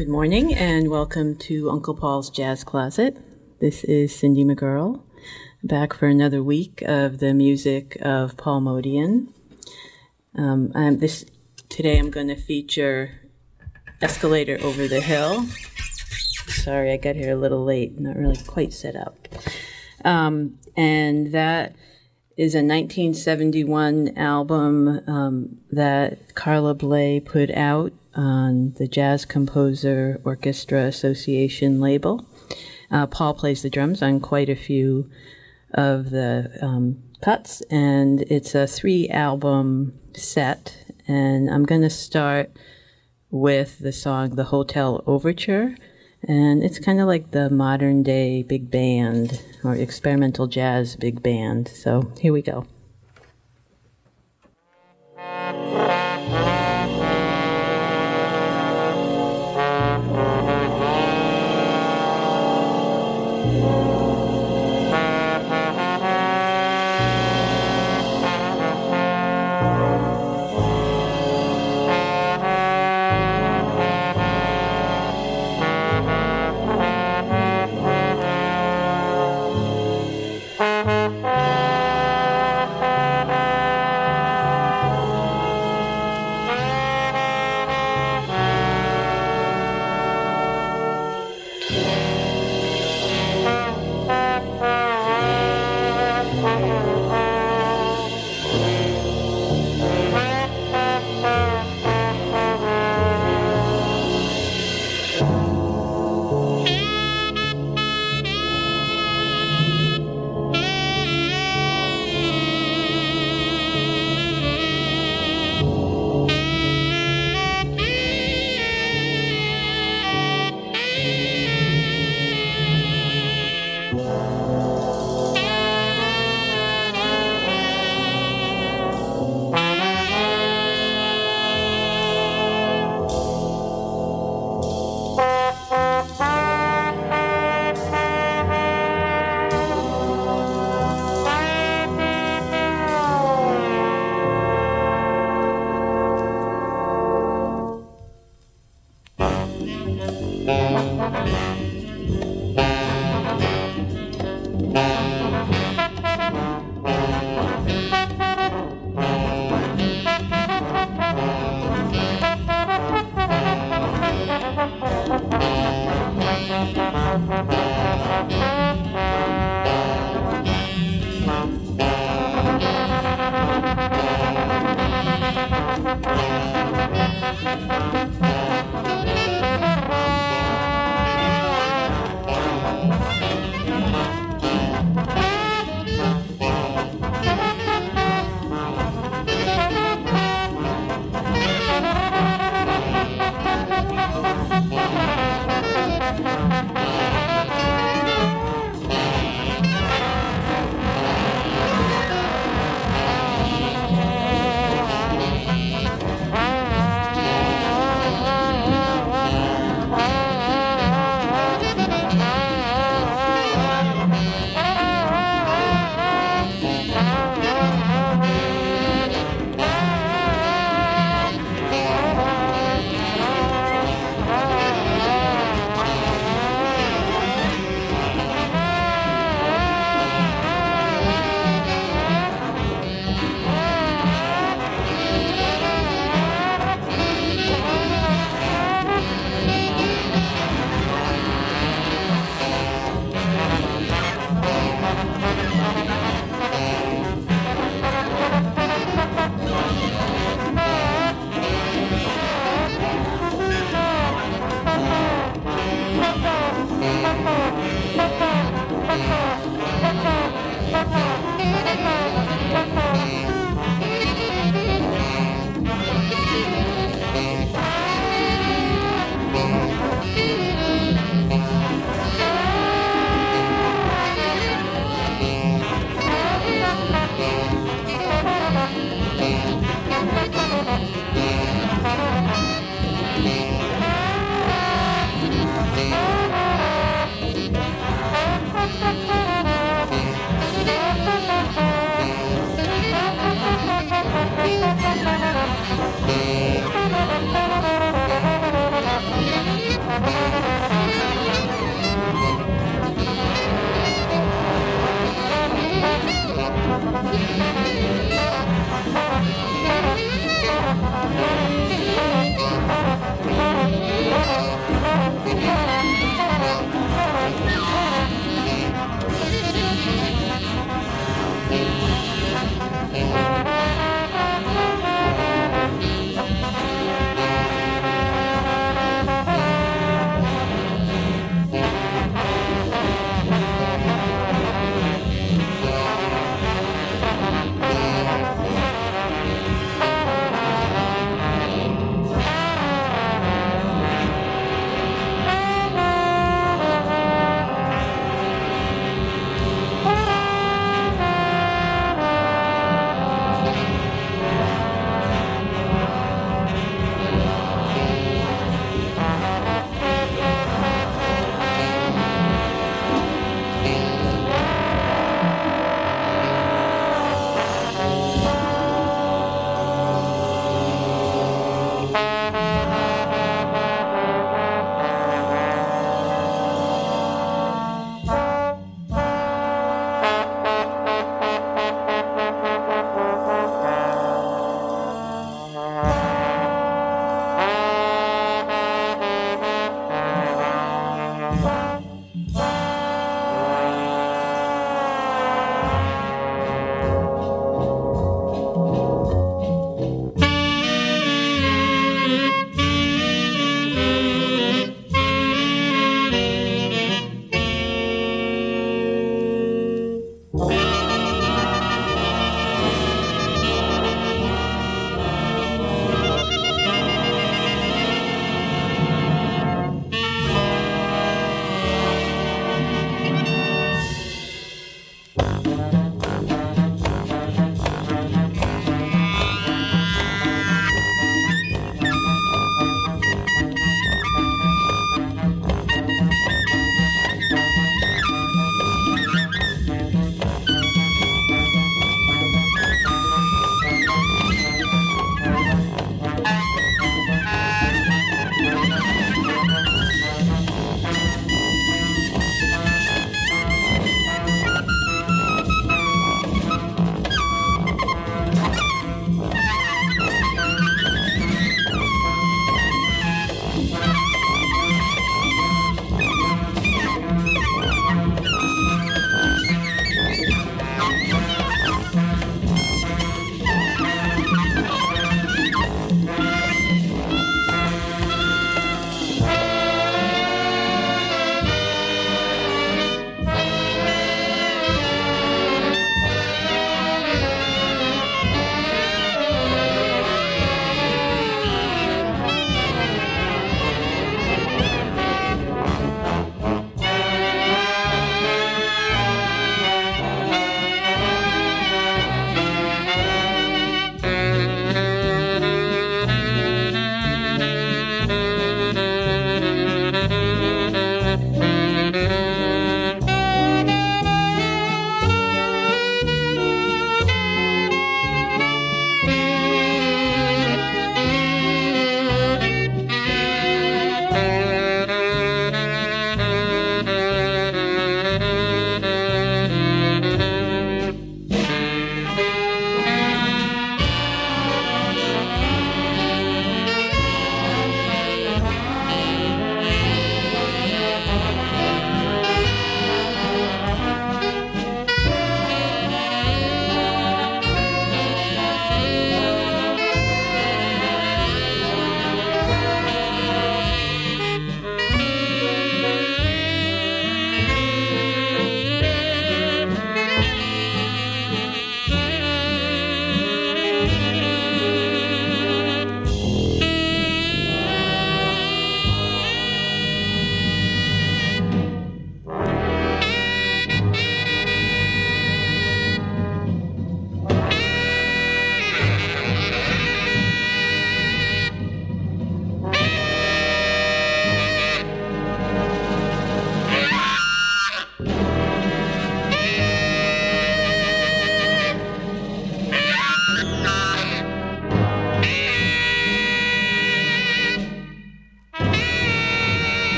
Good morning and welcome to Uncle Paul's Jazz Closet. This is Cindy McGurl, back for another week of the music of Paul Motian. Um, I'm this today. I'm going to feature "Escalator Over the Hill." Sorry, I got here a little late. Not really quite set up. Um, and that is a 1971 album um, that Carla Bley put out on the Jazz Composer Orchestra Association label. Uh, Paul plays the drums on quite a few of the um, cuts, and it's a three album set. And I'm going to start with the song The Hotel Overture. And it's kind of like the modern day big band or experimental jazz big band. So here we go.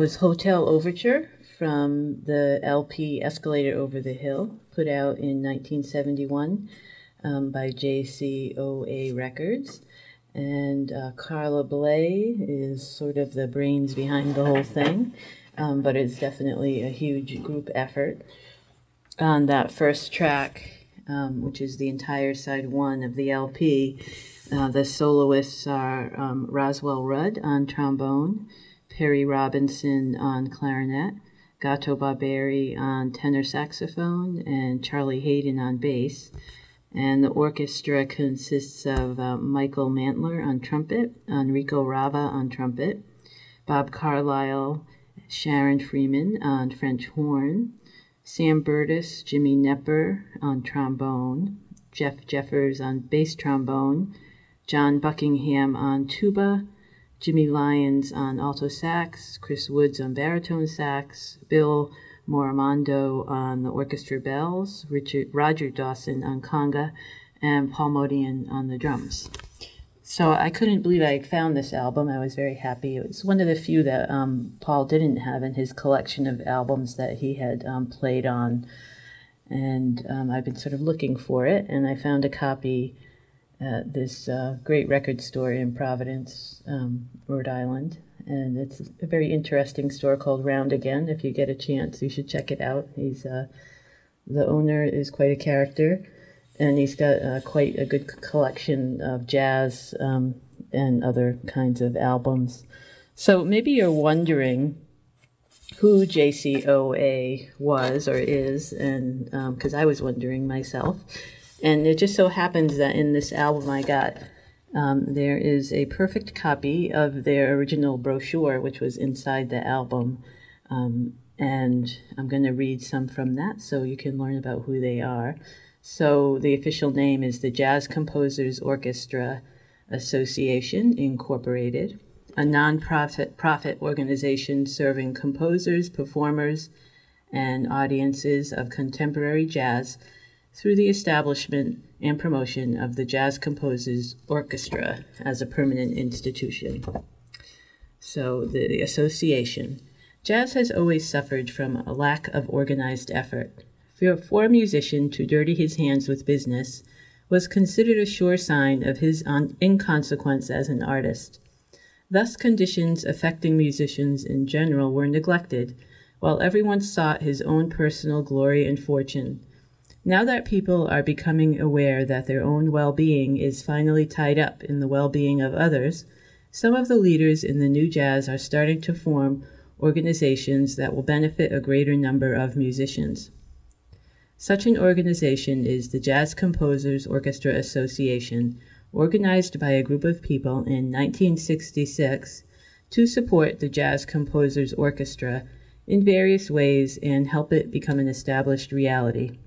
Was Hotel Overture from the LP Escalator Over the Hill, put out in 1971 um, by JCOA Records. And uh, Carla Bley is sort of the brains behind the whole thing, um, but it's definitely a huge group effort. On that first track, um, which is the entire side one of the LP. Uh, the soloists are um, Roswell Rudd on trombone, Perry Robinson on clarinet, Gato Barbieri on tenor saxophone, and Charlie Haden on bass. And the orchestra consists of uh, Michael Mantler on trumpet, Enrico Rava on trumpet, Bob Carlisle, Sharon Freeman on French horn, Sam Burtis, Jimmy Knepper on trombone, Jeff Jeffers on bass trombone, John Buckingham on tuba, Jimmy Lyons on alto sax, Chris Woods on baritone sax, Bill Morimando on the orchestra bells, Richard Roger Dawson on conga, and Paul Motian on the drums. So I couldn't believe I found this album. I was very happy. It was one of the few that um, Paul didn't have in his collection of albums that he had um, played on. And um, I've been sort of looking for it, and I found a copy at this uh, great record store in Providence, um, Rhode Island. And it's a very interesting store called Round Again. If you get a chance, you should check it out. He's uh, the owner is quite a character, and he's got uh, quite a good collection of jazz um, and other kinds of albums. So maybe you're wondering who JCOA was or is, and because um, I was wondering myself. And it just so happens that in this album I got, um, there is a perfect copy of their original brochure, which was inside the album. Um, and I'm going to read some from that so you can learn about who they are. So the official name is the Jazz Composers Orchestra Association, Incorporated, a nonprofit profit organization serving composers, performers, and audiences of contemporary jazz through the establishment and promotion of the Jazz Composers Orchestra as a permanent institution. So, the, the association. Jazz has always suffered from a lack of organized effort. For, for a musician to dirty his hands with business was considered a sure sign of his inconsequence as an artist. Thus, conditions affecting musicians in general were neglected, while everyone sought his own personal glory and fortune now that people are becoming aware that their own well being is finally tied up in the well being of others, some of the leaders in the new jazz are starting to form organizations that will benefit a greater number of musicians. Such an organization is the Jazz Composers Orchestra Association, organized by a group of people in 1966 to support the Jazz Composers Orchestra in various ways and help it become an established reality.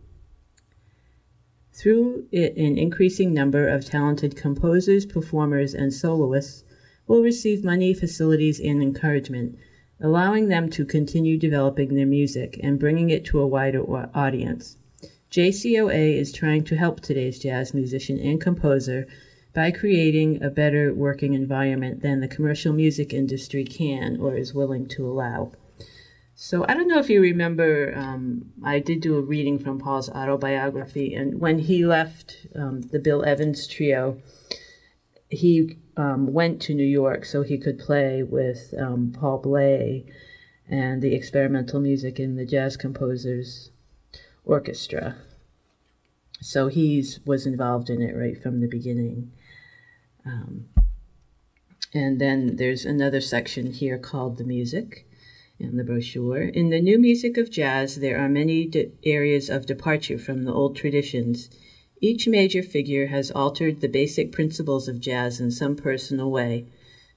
Through it, an increasing number of talented composers, performers, and soloists will receive money, facilities, and encouragement, allowing them to continue developing their music and bringing it to a wider audience. JCOA is trying to help today's jazz musician and composer by creating a better working environment than the commercial music industry can or is willing to allow. So I don't know if you remember, um, I did do a reading from Paul's autobiography, and when he left um, the Bill Evans trio, he um, went to New York so he could play with um, Paul Bley and the experimental music in the Jazz Composers Orchestra. So he was involved in it right from the beginning. Um, and then there's another section here called the music in the brochure. In the new music of jazz, there are many de- areas of departure from the old traditions. Each major figure has altered the basic principles of jazz in some personal way.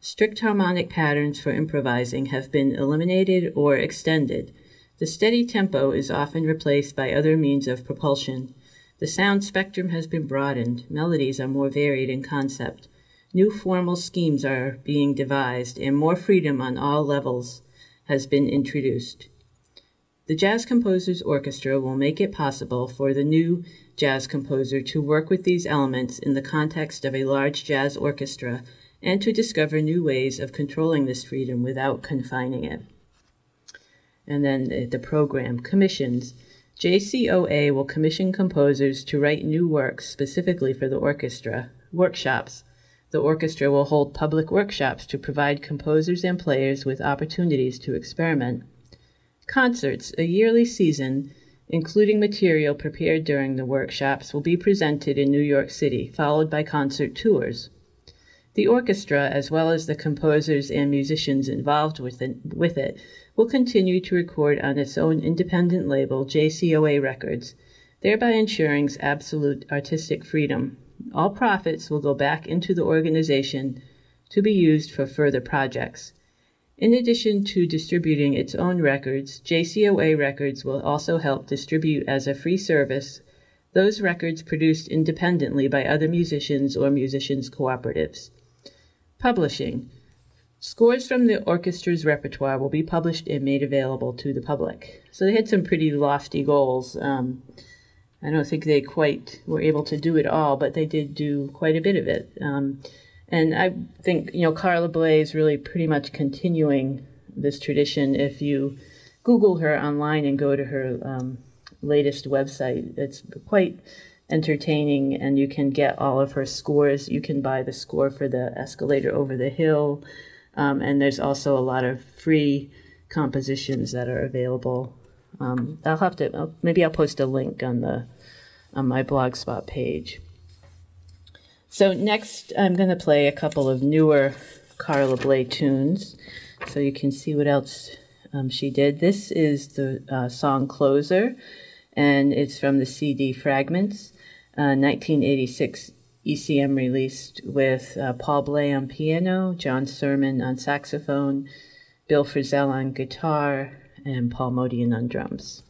Strict harmonic patterns for improvising have been eliminated or extended. The steady tempo is often replaced by other means of propulsion. The sound spectrum has been broadened. Melodies are more varied in concept. New formal schemes are being devised, and more freedom on all levels has been introduced. The Jazz Composers Orchestra will make it possible for the new jazz composer to work with these elements in the context of a large jazz orchestra and to discover new ways of controlling this freedom without confining it. And then the program commissions. JCOA will commission composers to write new works specifically for the orchestra, workshops, the orchestra will hold public workshops to provide composers and players with opportunities to experiment. Concerts, a yearly season including material prepared during the workshops, will be presented in New York City, followed by concert tours. The orchestra, as well as the composers and musicians involved with it, with it, will continue to record on its own independent label, JCOA Records, thereby ensuring absolute artistic freedom. All profits will go back into the organization to be used for further projects. In addition to distributing its own records, JCOA Records will also help distribute as a free service those records produced independently by other musicians or musicians' cooperatives. Publishing. Scores from the orchestra's repertoire will be published and made available to the public. So they had some pretty lofty goals. Um, I don't think they quite were able to do it all, but they did do quite a bit of it. Um, and I think, you know, Carla Bley is really pretty much continuing this tradition. If you Google her online and go to her um, latest website, it's quite entertaining and you can get all of her scores. You can buy the score for the escalator over the hill. Um, and there's also a lot of free compositions that are available. Um, I'll have to, maybe I'll post a link on the on my blogspot page. So next, I'm going to play a couple of newer Carla Bley tunes, so you can see what else um, she did. This is the uh, song "Closer," and it's from the CD Fragments, uh, 1986 ECM released with uh, Paul Bley on piano, John Surman on saxophone, Bill Frisell on guitar, and Paul Motian on drums.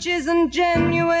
Which isn't genuine.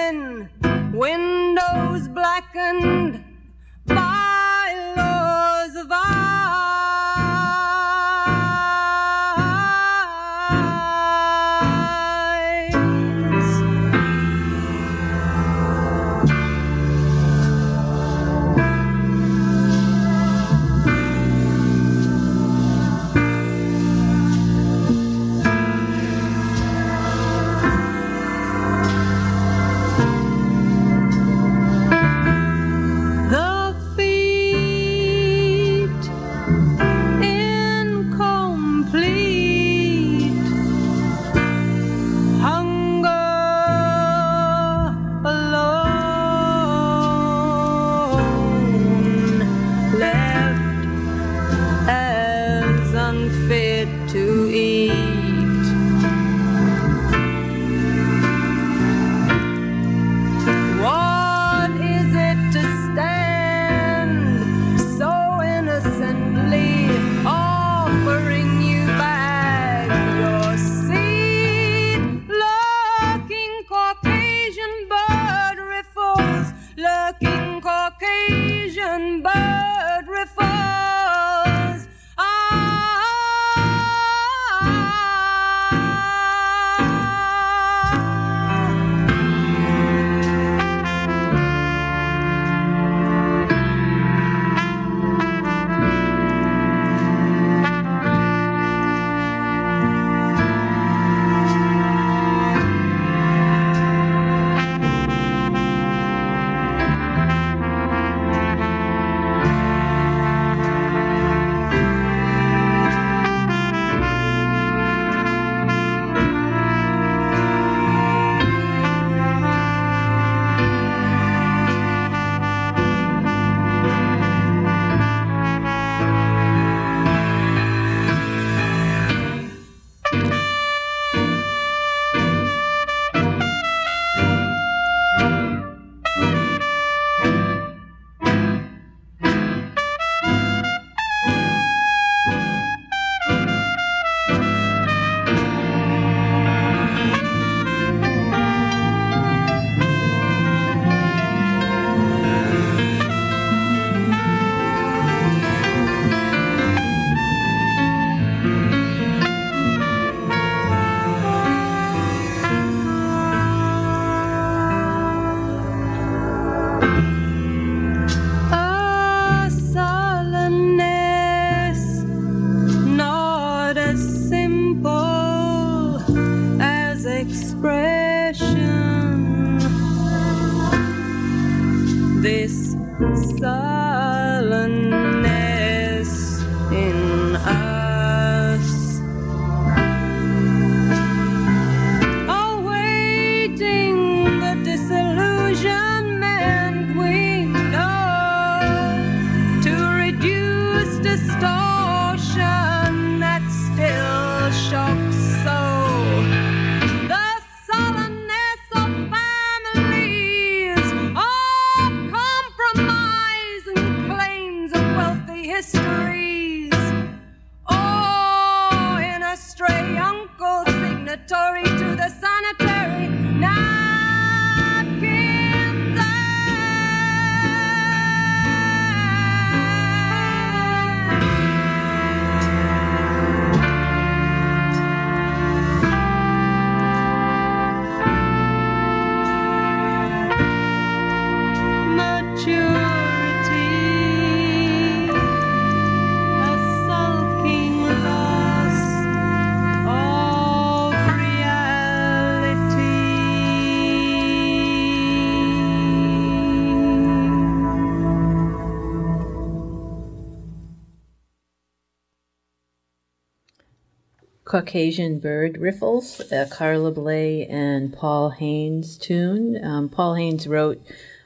Caucasian Bird Riffles, Carla Bley and Paul Haines tune. Um, Paul Haines wrote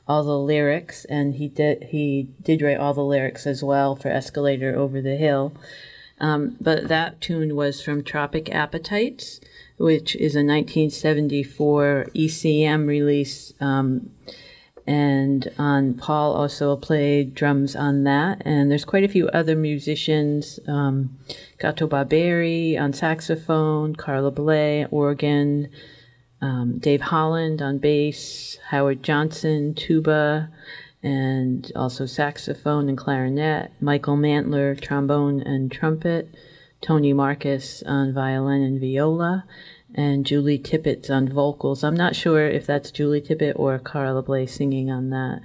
all the lyrics, and he did he did write all the lyrics as well for Escalator Over the Hill. Um, but that tune was from Tropic Appetites, which is a 1974 ECM release. Um, and on Paul also played drums on that. And there's quite a few other musicians: um, Gato Barbieri on saxophone, Carla Bley organ, um, Dave Holland on bass, Howard Johnson, tuba, and also saxophone and clarinet, Michael Mantler, trombone and trumpet, Toni Marcus on violin and viola, and Julie Tippett on vocals. I'm not sure if that's Julie Tippett or Carla Bley singing on that.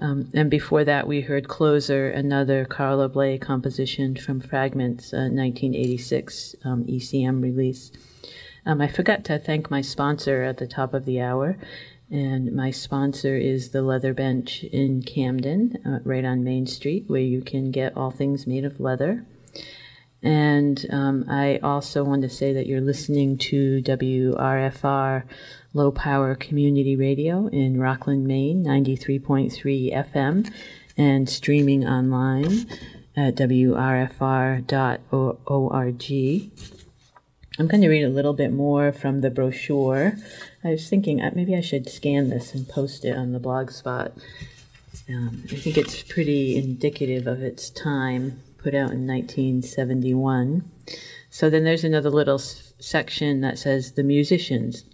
Um, and before that, we heard Closer, another Carla Bley composition from Fragments, uh, 1986 um, ECM release. Um, I forgot to thank my sponsor at the top of the hour, and my sponsor is the Leather Bench in Camden, uh, right on Main Street, where you can get all things made of leather. And um, I also want to say that you're listening to WRFR Low Power Community Radio in Rockland, Maine, 93.3 FM, and streaming online at WRFR.org. I'm going to read a little bit more from the brochure. I was thinking uh, maybe I should scan this and post it on the blog spot. Um, I think it's pretty indicative of its time, put out in 1971. So then there's another little s- section that says the musicians.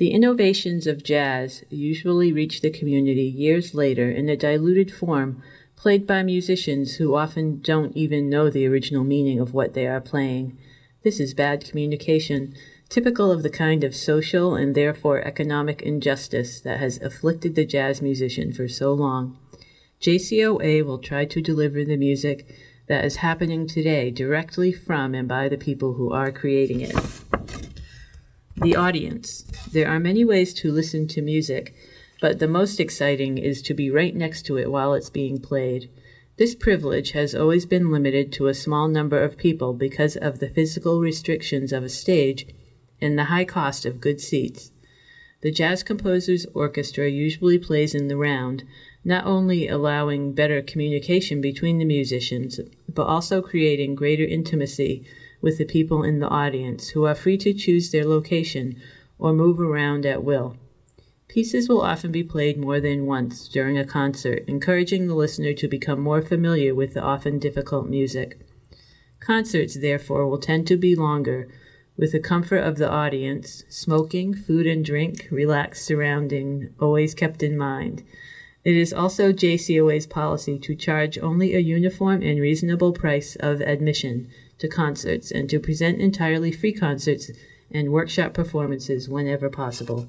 The innovations of jazz usually reach the community years later in a diluted form, played by musicians who often don't even know the original meaning of what they are playing. This is bad communication, typical of the kind of social and therefore economic injustice that has afflicted the jazz musician for so long. JCOA will try to deliver the music that is happening today directly from and by the people who are creating it. The audience. There are many ways to listen to music, but the most exciting is to be right next to it while it's being played. This privilege has always been limited to a small number of people because of the physical restrictions of a stage and the high cost of good seats. The Jazz Composers Orchestra usually plays in the round, not only allowing better communication between the musicians, but also creating greater intimacy with the people in the audience who are free to choose their location or move around at will. Pieces will often be played more than once during a concert, encouraging the listener to become more familiar with the often difficult music. Concerts, therefore, will tend to be longer, with the comfort of the audience, smoking, food and drink, relaxed surrounding always kept in mind. It is also JCOA's policy to charge only a uniform and reasonable price of admission to concerts and to present entirely free concerts and workshop performances whenever possible.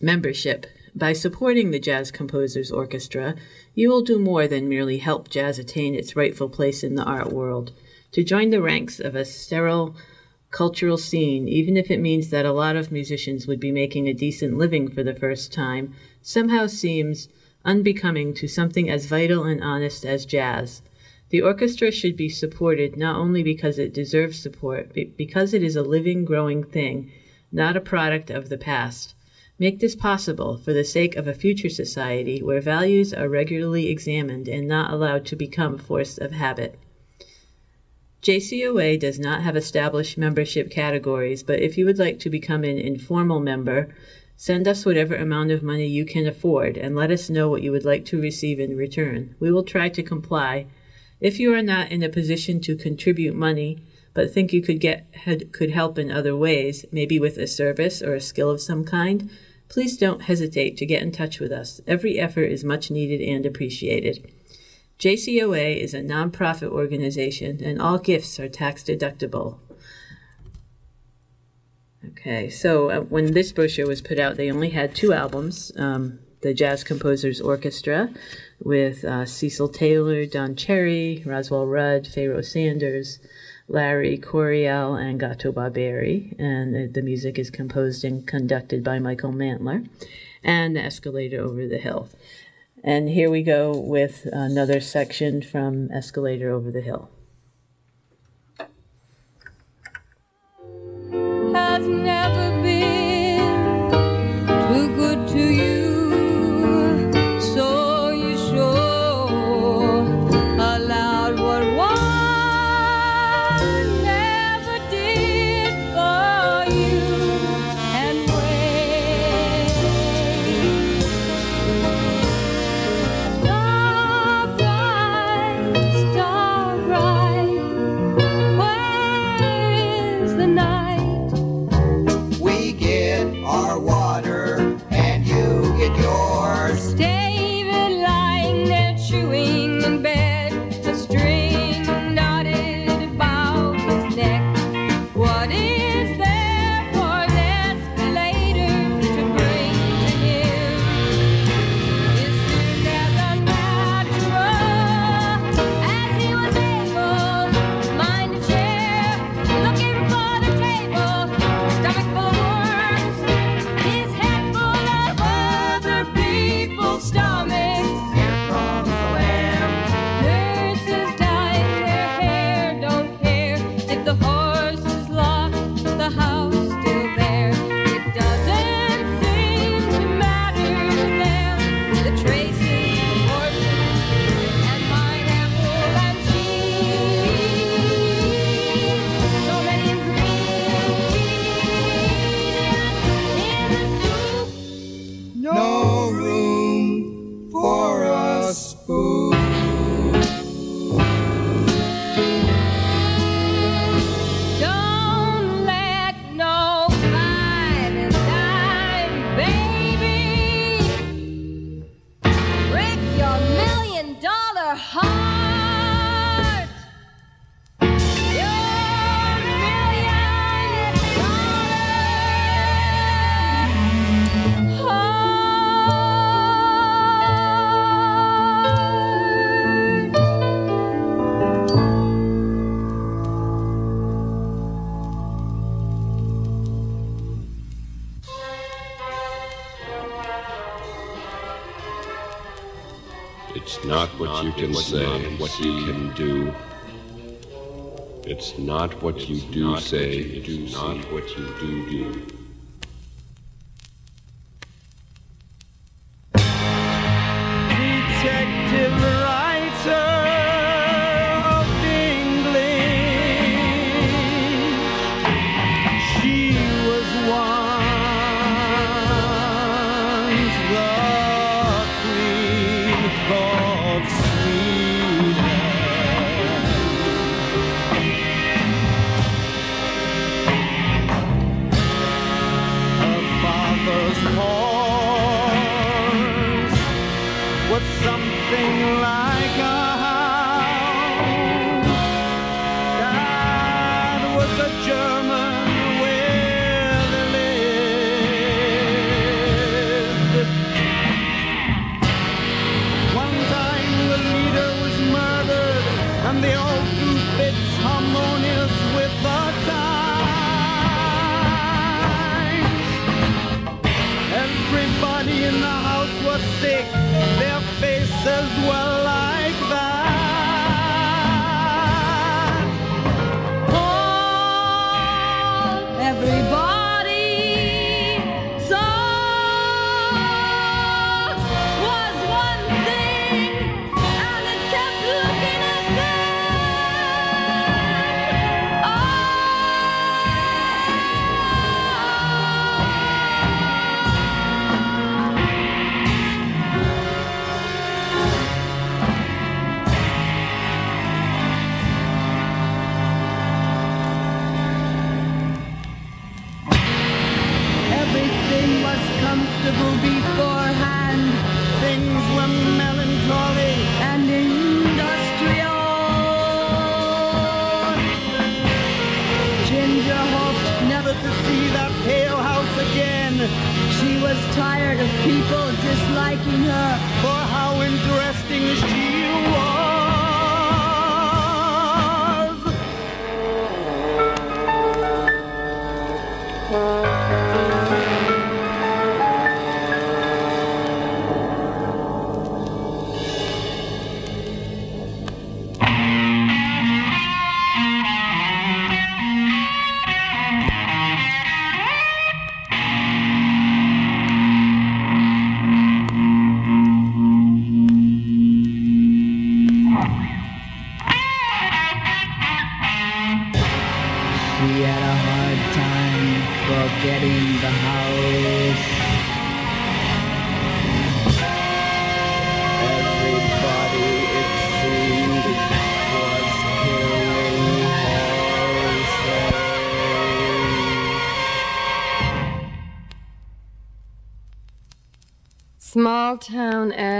Membership. By supporting the Jazz Composers Orchestra, you will do more than merely help jazz attain its rightful place in the art world. To join the ranks of a sterile cultural scene, even if it means that a lot of musicians would be making a decent living for the first time, somehow seems unbecoming to something as vital and honest as jazz. The orchestra should be supported not only because it deserves support, but because it is a living, growing thing, not a product of the past. Make this possible for the sake of a future society where values are regularly examined and not allowed to become force of habit. JCOA does not have established membership categories, but if you would like to become an informal member, send us whatever amount of money you can afford and let us know what you would like to receive in return. We will try to comply. If you are not in a position to contribute money, but think you could get could help in other ways, maybe with a service or a skill of some kind, please don't hesitate to get in touch with us. Every effort is much needed and appreciated. JCOA is a nonprofit organization and all gifts are tax deductible. Okay, so uh, when this brochure was put out, they only had two albums um, the Jazz Composers Orchestra with uh, Cecil Taylor, Don Cherry, Roswell Rudd, Pharoah Sanders, Larry Coryell, and Gato Barbieri. And the music is composed and conducted by Michael Mantler. And Escalator Over the Hill. And here we go with another section from Escalator Over the Hill. has never been too good to you. can what say, what see. you can do. It's not what it's you do say, you do not see. what you do do.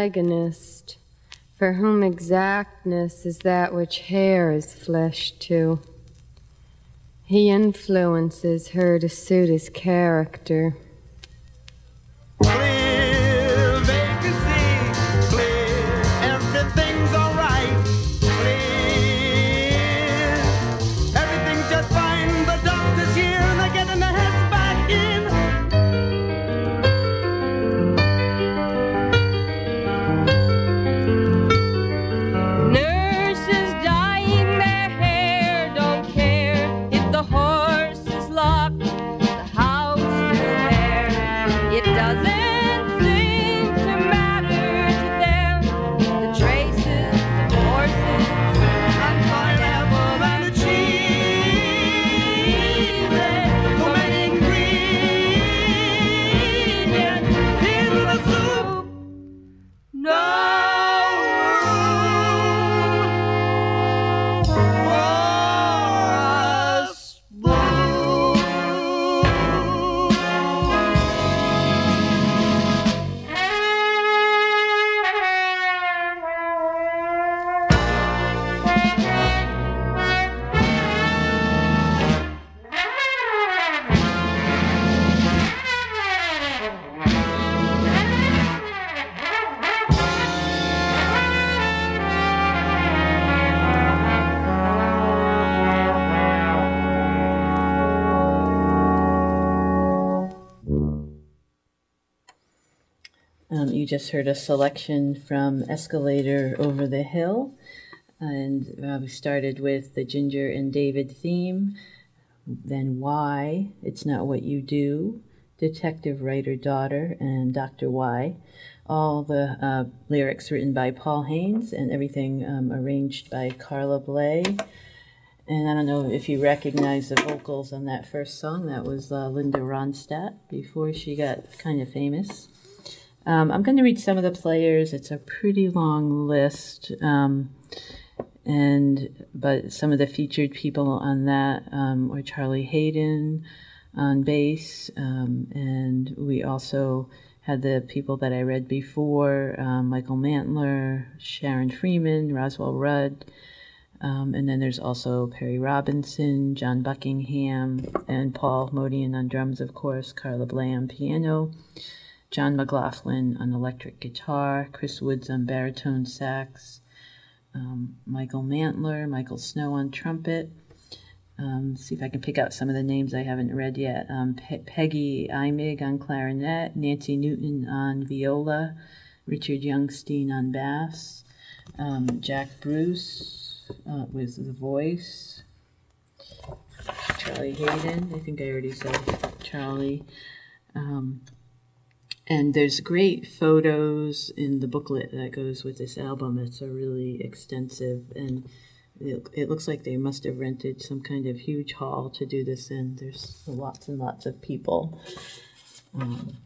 antagonist, for whom exactness is that which hair is flesh to. He influences her to suit his character. You just heard a selection from Escalator Over the Hill. And uh, we started with the Ginger and David theme, then Why, It's Not What You Do, Detective Writer Daughter, and Dr. Why. All the uh, lyrics written by Paul Haines and everything um, arranged by Carla Bley. And I don't know if you recognize the vocals on that first song. That was uh, Linda Ronstadt before she got kind of famous. Um, I'm going to read some of the players. It's a pretty long list, um, and but some of the featured people on that um, were Charlie Haden on bass, um, and we also had the people that I read before: um, Michael Mantler, Sharon Freeman, Roswell Rudd. Um, and then there's also Perry Robinson, John Buckingham, and Paul Motian on drums, of course, Carla Bley on piano, John McLaughlin on electric guitar, Chris Woods on baritone sax, um, Michael Mantler, Michael Snow on trumpet. Um, see if I can pick out some of the names I haven't read yet. Um, Pe- Peggy Imig on clarinet, Nancy Newton on viola, Richard Youngstein on bass, um, Jack Bruce uh, with the voice, Charlie Haden. I think I already said Charlie. And there's great photos in the booklet that goes with this album. It's a really extensive, and it, it looks like they must have rented some kind of huge hall to do this in. There's lots and lots of people. Um,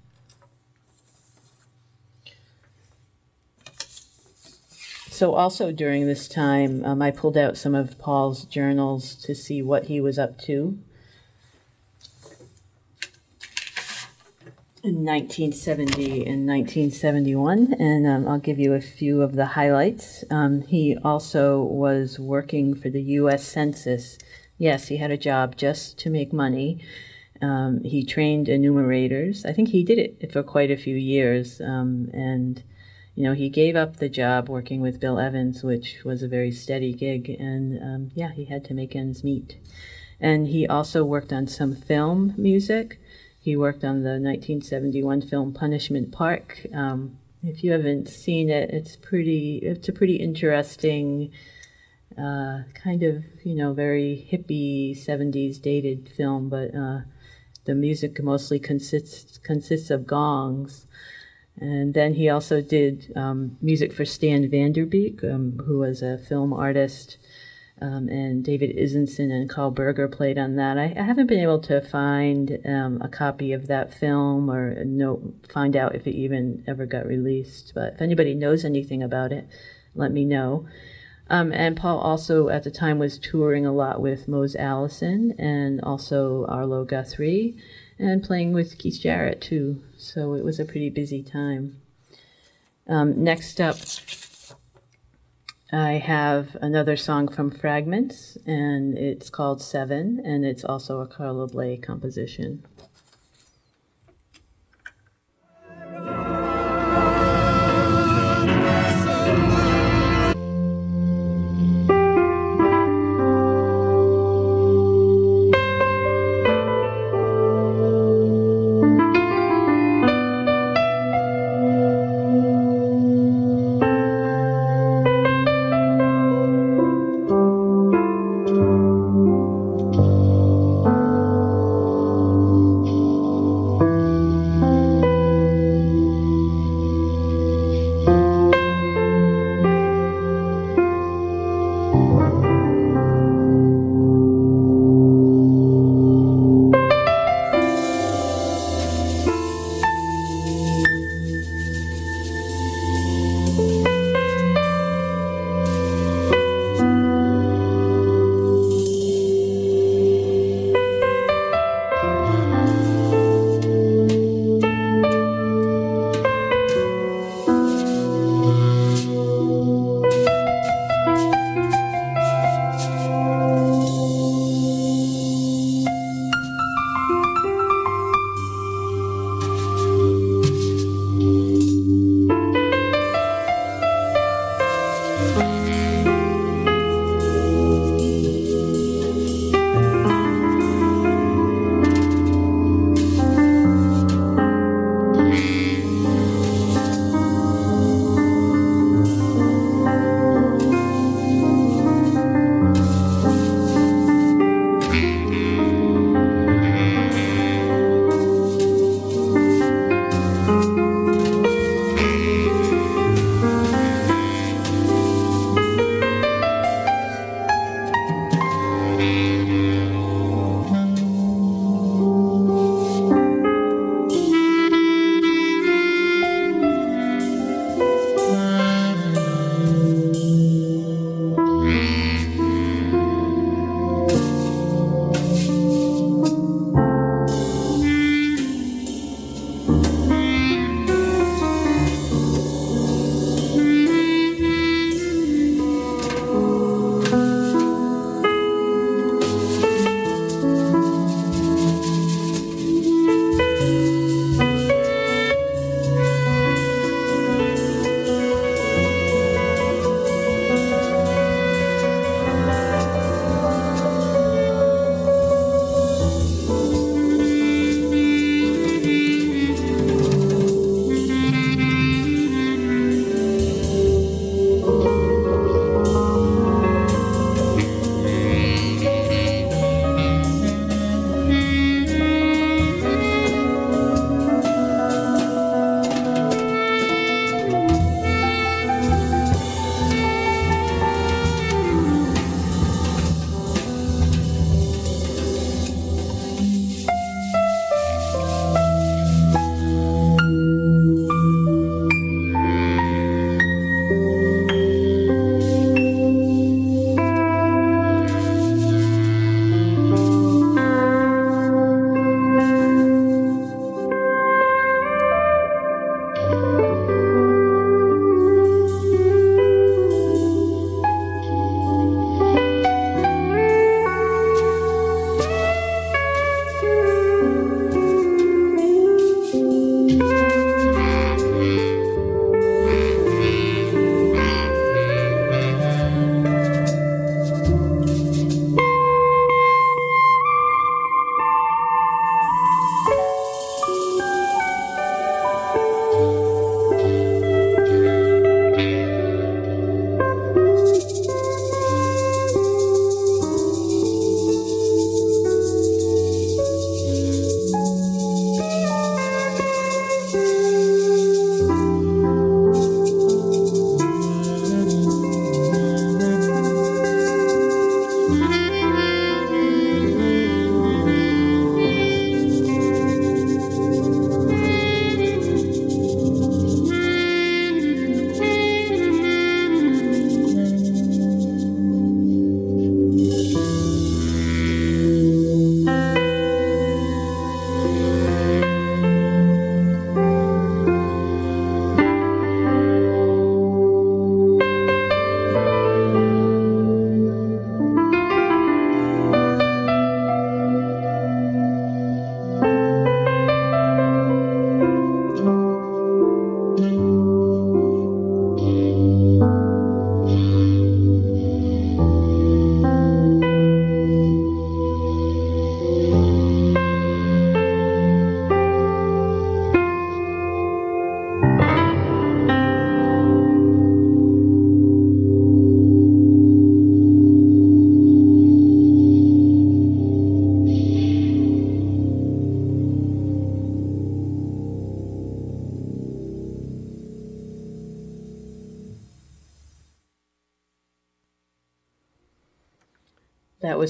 so also during this time, um, I pulled out some of Paul's journals to see what he was up to. In 1970 and 1971, and um, I'll give you a few of the highlights. Um, he also was working for the U.S. Census. Yes, he had a job just to make money. Um, he trained enumerators. I think he did it for quite a few years, um, and you know he gave up the job working with Bill Evans, which was a very steady gig, and um, yeah, he had to make ends meet. And he also worked on some film music. He worked on the 1971 film Punishment Park. Um, if you haven't seen it, it's pretty. It's a pretty interesting, uh, kind of you know very hippie 70s dated film, but uh, the music mostly consists consists of gongs. And then he also did um, music for Stan Vanderbeek, um, who was a film artist um, and David Izenzon and Karl Berger played on that. I, I haven't been able to find um, a copy of that film or find out if it even ever got released. But if anybody knows anything about it, let me know. Um, and Paul also at the time was touring a lot with Mose Allison and also Arlo Guthrie and playing with Keith Jarrett too. So it was a pretty busy time. Um, next up, I have another song from Fragments, and it's called Seven, and it's also a Carla Bley composition.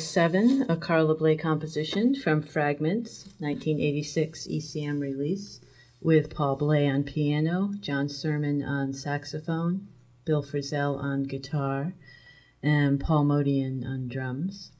That was Seven, a Carla Bley composition from Fragments, 1986 ECM release, with Paul Bley on piano, John Surman on saxophone, Bill Frisell on guitar, and Paul Motian on drums.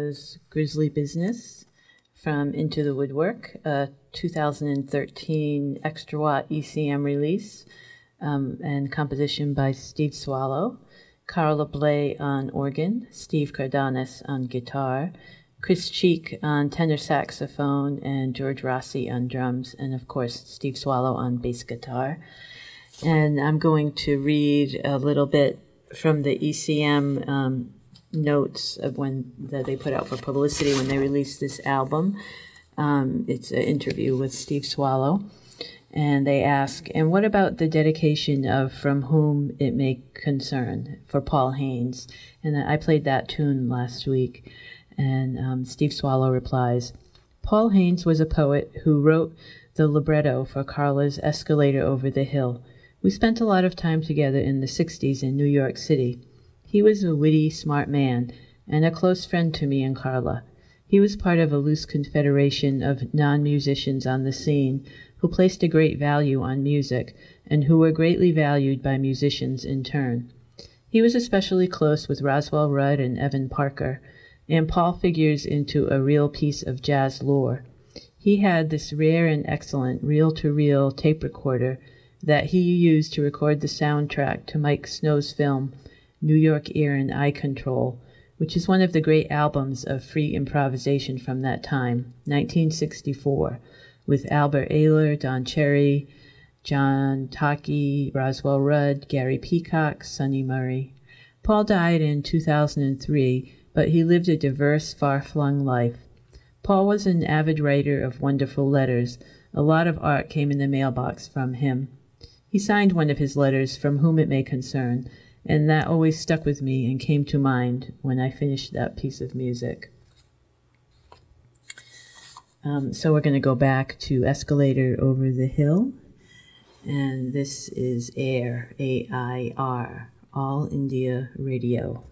Was Grizzly Business from Into the Woodwork, a 2013 Extra Watt ECM release, um, and composition by Steve Swallow, Carla Bley on organ, Steve Cardenas on guitar, Chris Cheek on tenor saxophone, and George Rossy on drums, and of course, Steve Swallow on bass guitar. And I'm going to read a little bit from the ECM um, notes of when that they put out for publicity when they released this album. Um, it's an interview with Steve Swallow, and they ask, "And what about the dedication of From Whom It May Concern for Paul Haines?" And I played that tune last week, and um, Steve Swallow replies, "Paul Haines was a poet who wrote the libretto for Carla's Escalator Over the Hill." We spent a lot of time together in the 60s in New York City. He was a witty, smart man, and a close friend to me and Carla. He was part of a loose confederation of non musicians on the scene who placed a great value on music and who were greatly valued by musicians in turn. He was especially close with Roswell Rudd and Evan Parker, and Paul figures into a real piece of jazz lore. He had this rare and excellent reel to reel tape recorder that he used to record the soundtrack to Mike Snow's film New York Ear and Eye Control, which is one of the great albums of free improvisation from that time, 1964, with Albert Ayler, Don Cherry, John Tchicai, Roswell Rudd, Gary Peacock, Sonny Murray. Paul died in 2003, but he lived a diverse, far flung life. Paul was an avid writer of wonderful letters. A lot of art came in the mailbox from him. He signed one of his letters, From Whom It May Concern, and that always stuck with me and came to mind when I finished that piece of music. Um, so we're going to go back to Escalator Over the Hill, and this is AIR, A I R, All India Radio.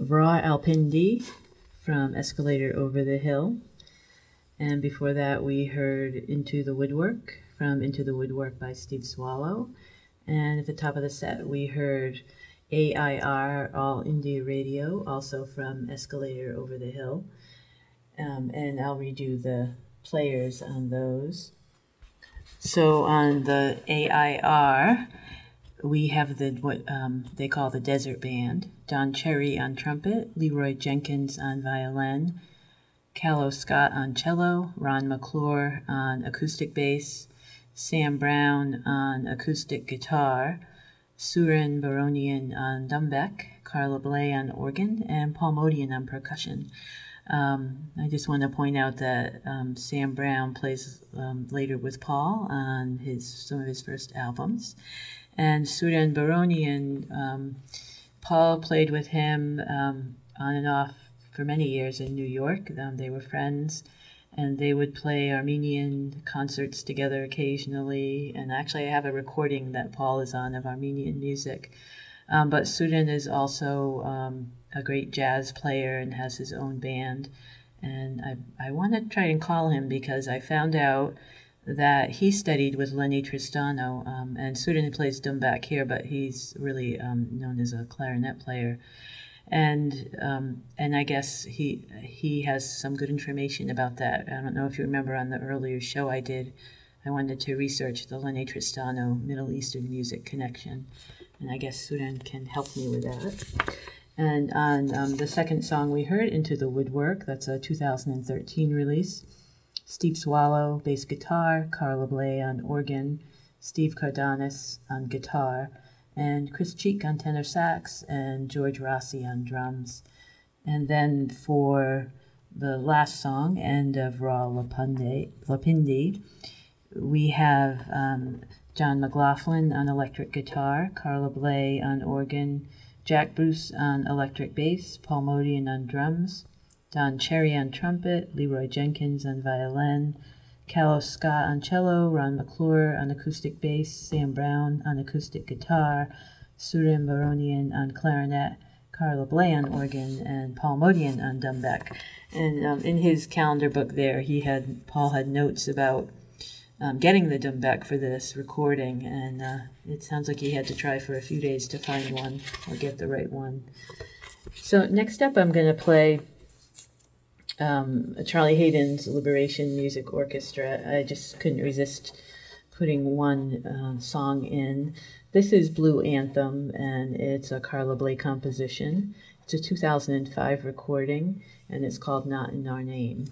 Rawalpindi from Escalator Over the Hill. And before that, we heard Into the Woodwork from Into the Woodwork by Steve Swallow. And at the top of the set, we heard AIR All India Radio, also from Escalator Over the Hill. Um, and I'll redo the players on those. So on the AIR, we have the what um, they call the Desert Band. Don Cherry on trumpet, Leroy Jenkins on violin, Calo Scott on cello, Ron McClure on acoustic bass, Sam Brown on acoustic guitar, Souren Baronian on dumbek, Carla Bley on organ, and Paul Motian on percussion. Um, I just want to point out that um, Sam Brown plays um, later with Paul on his some of his first albums, and Souren Baronian. Paul played with him um, on and off for many years in New York. Um, they were friends, and they would play Armenian concerts together occasionally. And actually, I have a recording that Paul is on of Armenian music. Um, but Souren is also um, a great jazz player and has his own band. And I, I want to try and call him because I found out that he studied with Lennie Tristano. Um, and Souren plays dumbek here, but he's really um, known as a clarinet player. And um, and I guess he he has some good information about that. I don't know if you remember on the earlier show I did, I wanted to research the Lennie Tristano Middle Eastern music connection and I guess Souren can help me with that. And on um, the second song we heard, Into the Woodwork, that's a 2013 release. Steve Swallow, bass guitar, Carla Bley on organ, Steve Cardenas on guitar, and Chris Cheek on tenor sax, and George Rossy on drums. And then for the last song, End of Rawalpindi, Lapindi we have um, John McLaughlin on electric guitar, Carla Bley on organ, Jack Bruce on electric bass, Paul Motian on drums, Don Cherry on trumpet, Leroy Jenkins on violin, Calo Scott on cello, Ron McClure on acoustic bass, Sam Brown on acoustic guitar, Souren Baronian on clarinet, Carla Bley on organ, and Paul Motian on dumbek. And um, in his calendar book there, he had Paul had notes about um, getting the dumbek for this recording, and uh, it sounds like he had to try for a few days to find one or get the right one. So next up, I'm going to play um, Charlie Haden's Liberation Music Orchestra. I just couldn't resist putting one uh, song in. This is Blue Anthem, and it's a Carla Bley composition. It's a 2005 recording, and it's called Not in Our Name.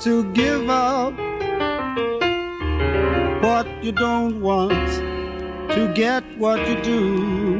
To give up what you don't want to get what you do.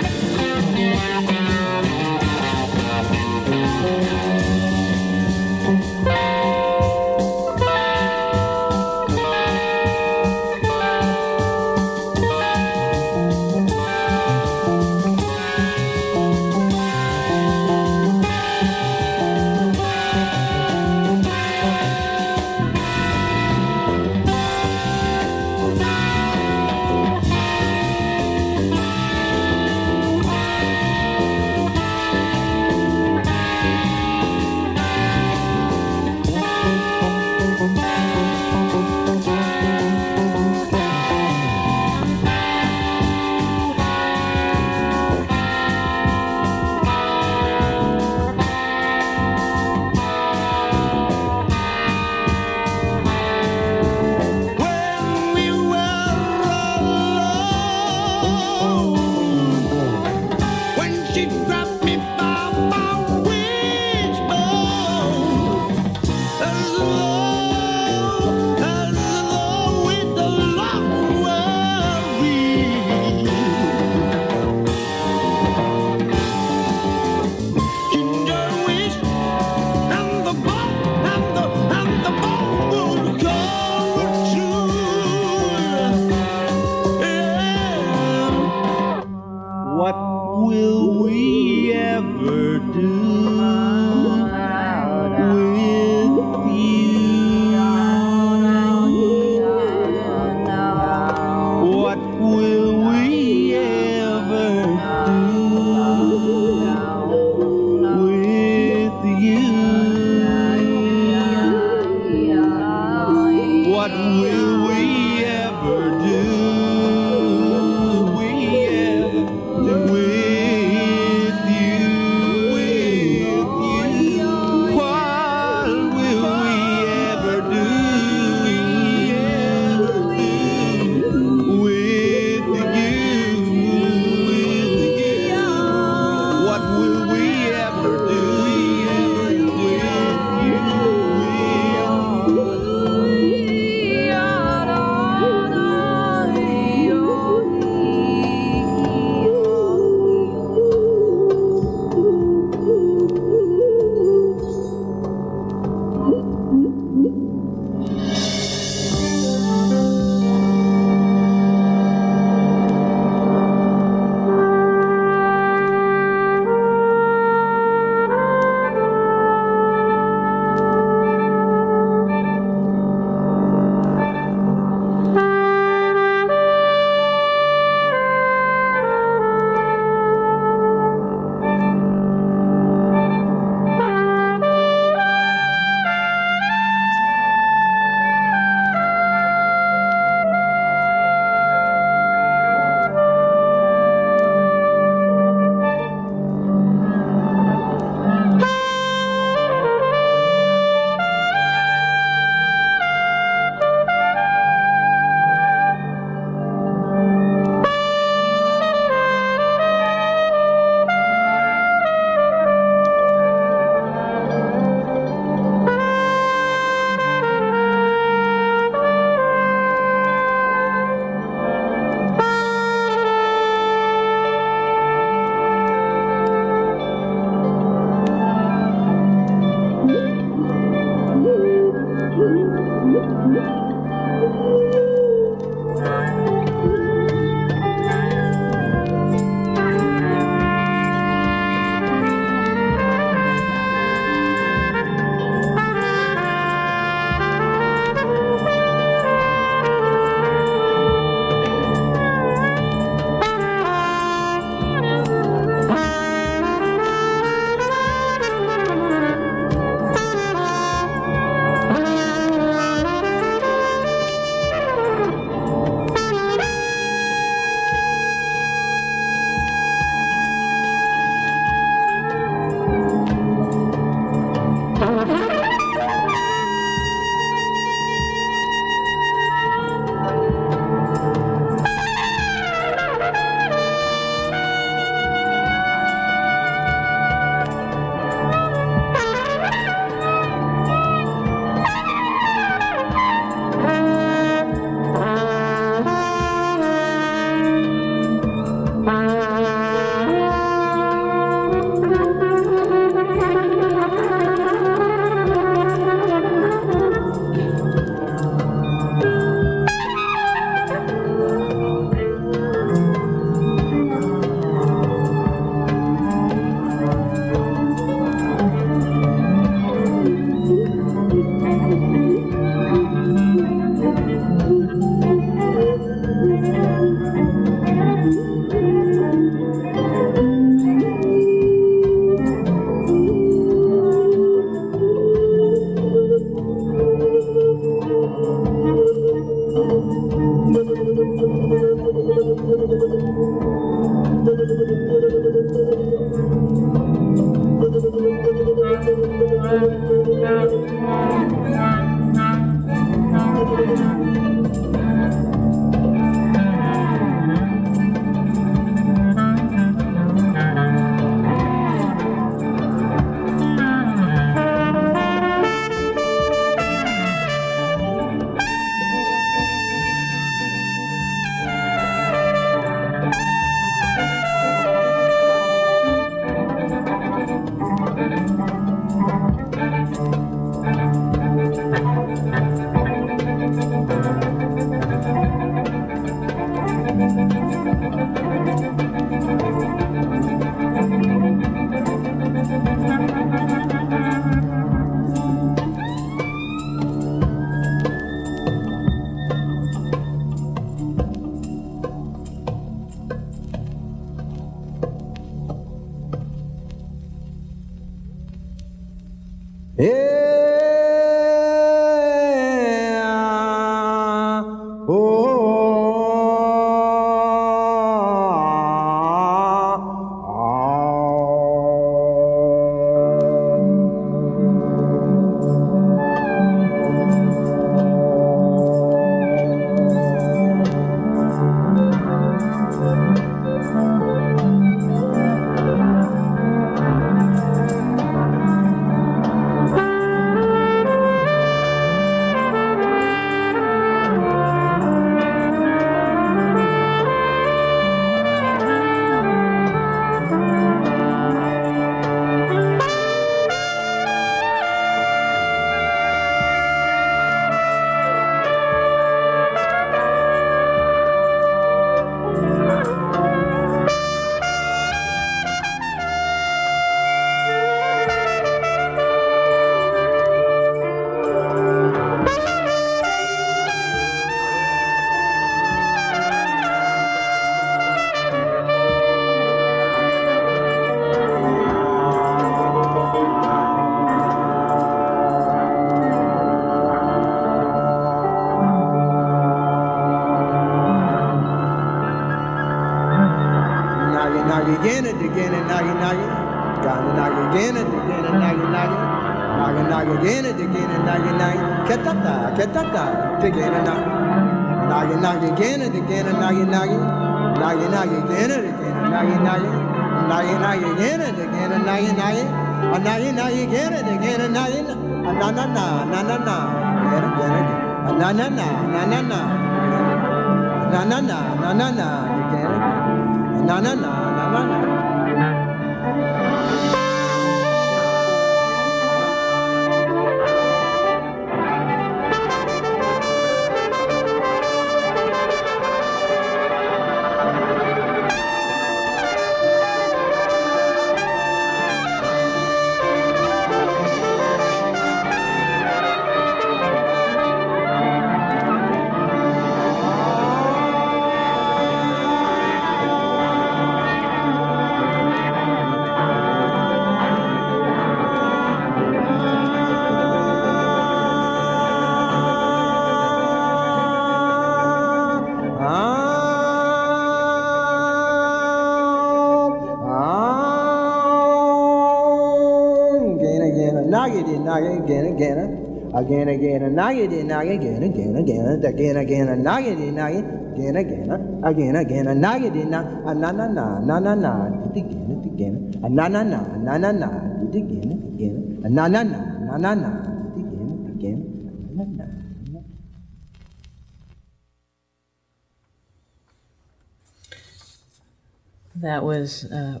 That was uh,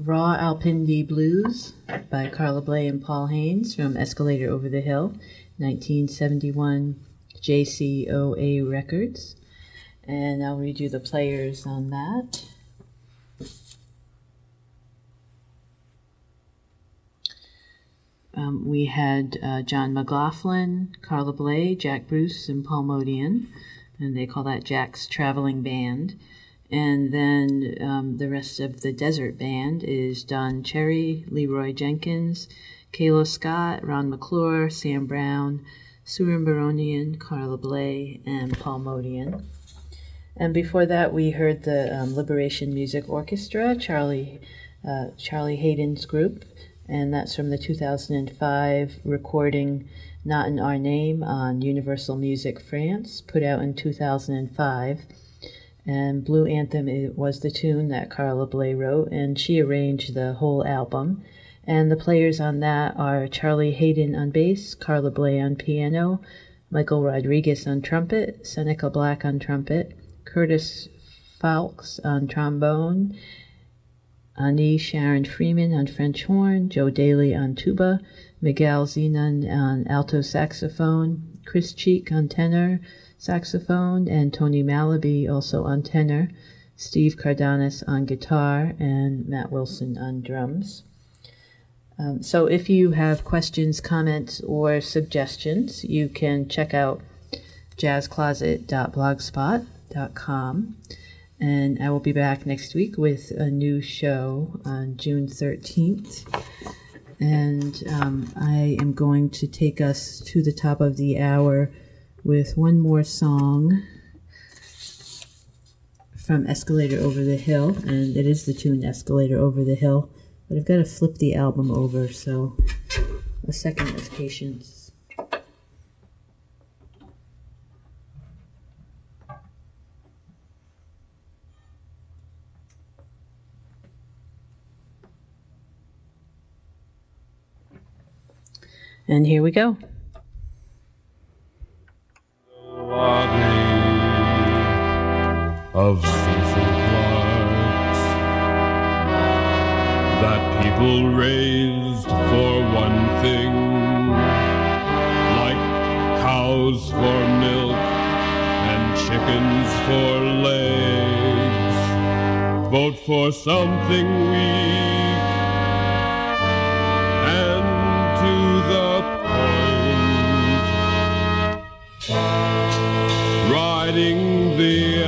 Rawalpindi Blues by Carla Bley and Paul Haines from Escalator Over the Hill, 1971 JCOA Records. And I'll read you the players on that. Um, we had uh, John McLaughlin, Carla Bley, Jack Bruce, and Paul Motian, and they call that Jack's Traveling Band. And then um, the rest of the Desert Band is Don Cherry, Leroy Jenkins, Calo Scott, Ron McClure, Sam Brown, Souren Baronian, Carla Bley, and Paul Motian. And before that, we heard the um, Liberation Music Orchestra, Charlie uh, Charlie Haden's group, and that's from the 2005 recording "Not in Our Name" on Universal Music France, put out in 2005. And Blue Anthem was the tune that Carla Bley wrote, and she arranged the whole album. And the players on that are Charlie Haden on bass, Carla Bley on piano, Michael Rodriguez on trumpet, Seneca Black on trumpet, Curtis Fowlkes on trombone, Ani Sharon Freeman on French horn, Joe Daly on tuba, Miguel Zenon on alto saxophone, Chris Cheek on tenor saxophone, and Tony Malaby also on tenor, Steve Cardenas on guitar, and Matt Wilson on drums. Um, so if you have questions, comments, or suggestions, you can check out jazzcloset.blogspot.com. And I will be back next week with a new show on June 13th. And um, I am going to take us to the top of the hour with one more song from Escalator Over the Hill. And it is the tune Escalator Over the Hill. But I've got to flip the album over, so a second of patience. And here we go. of people raised for one thing, like cows for milk and chickens for legs. Vote for something weak and to the point riding the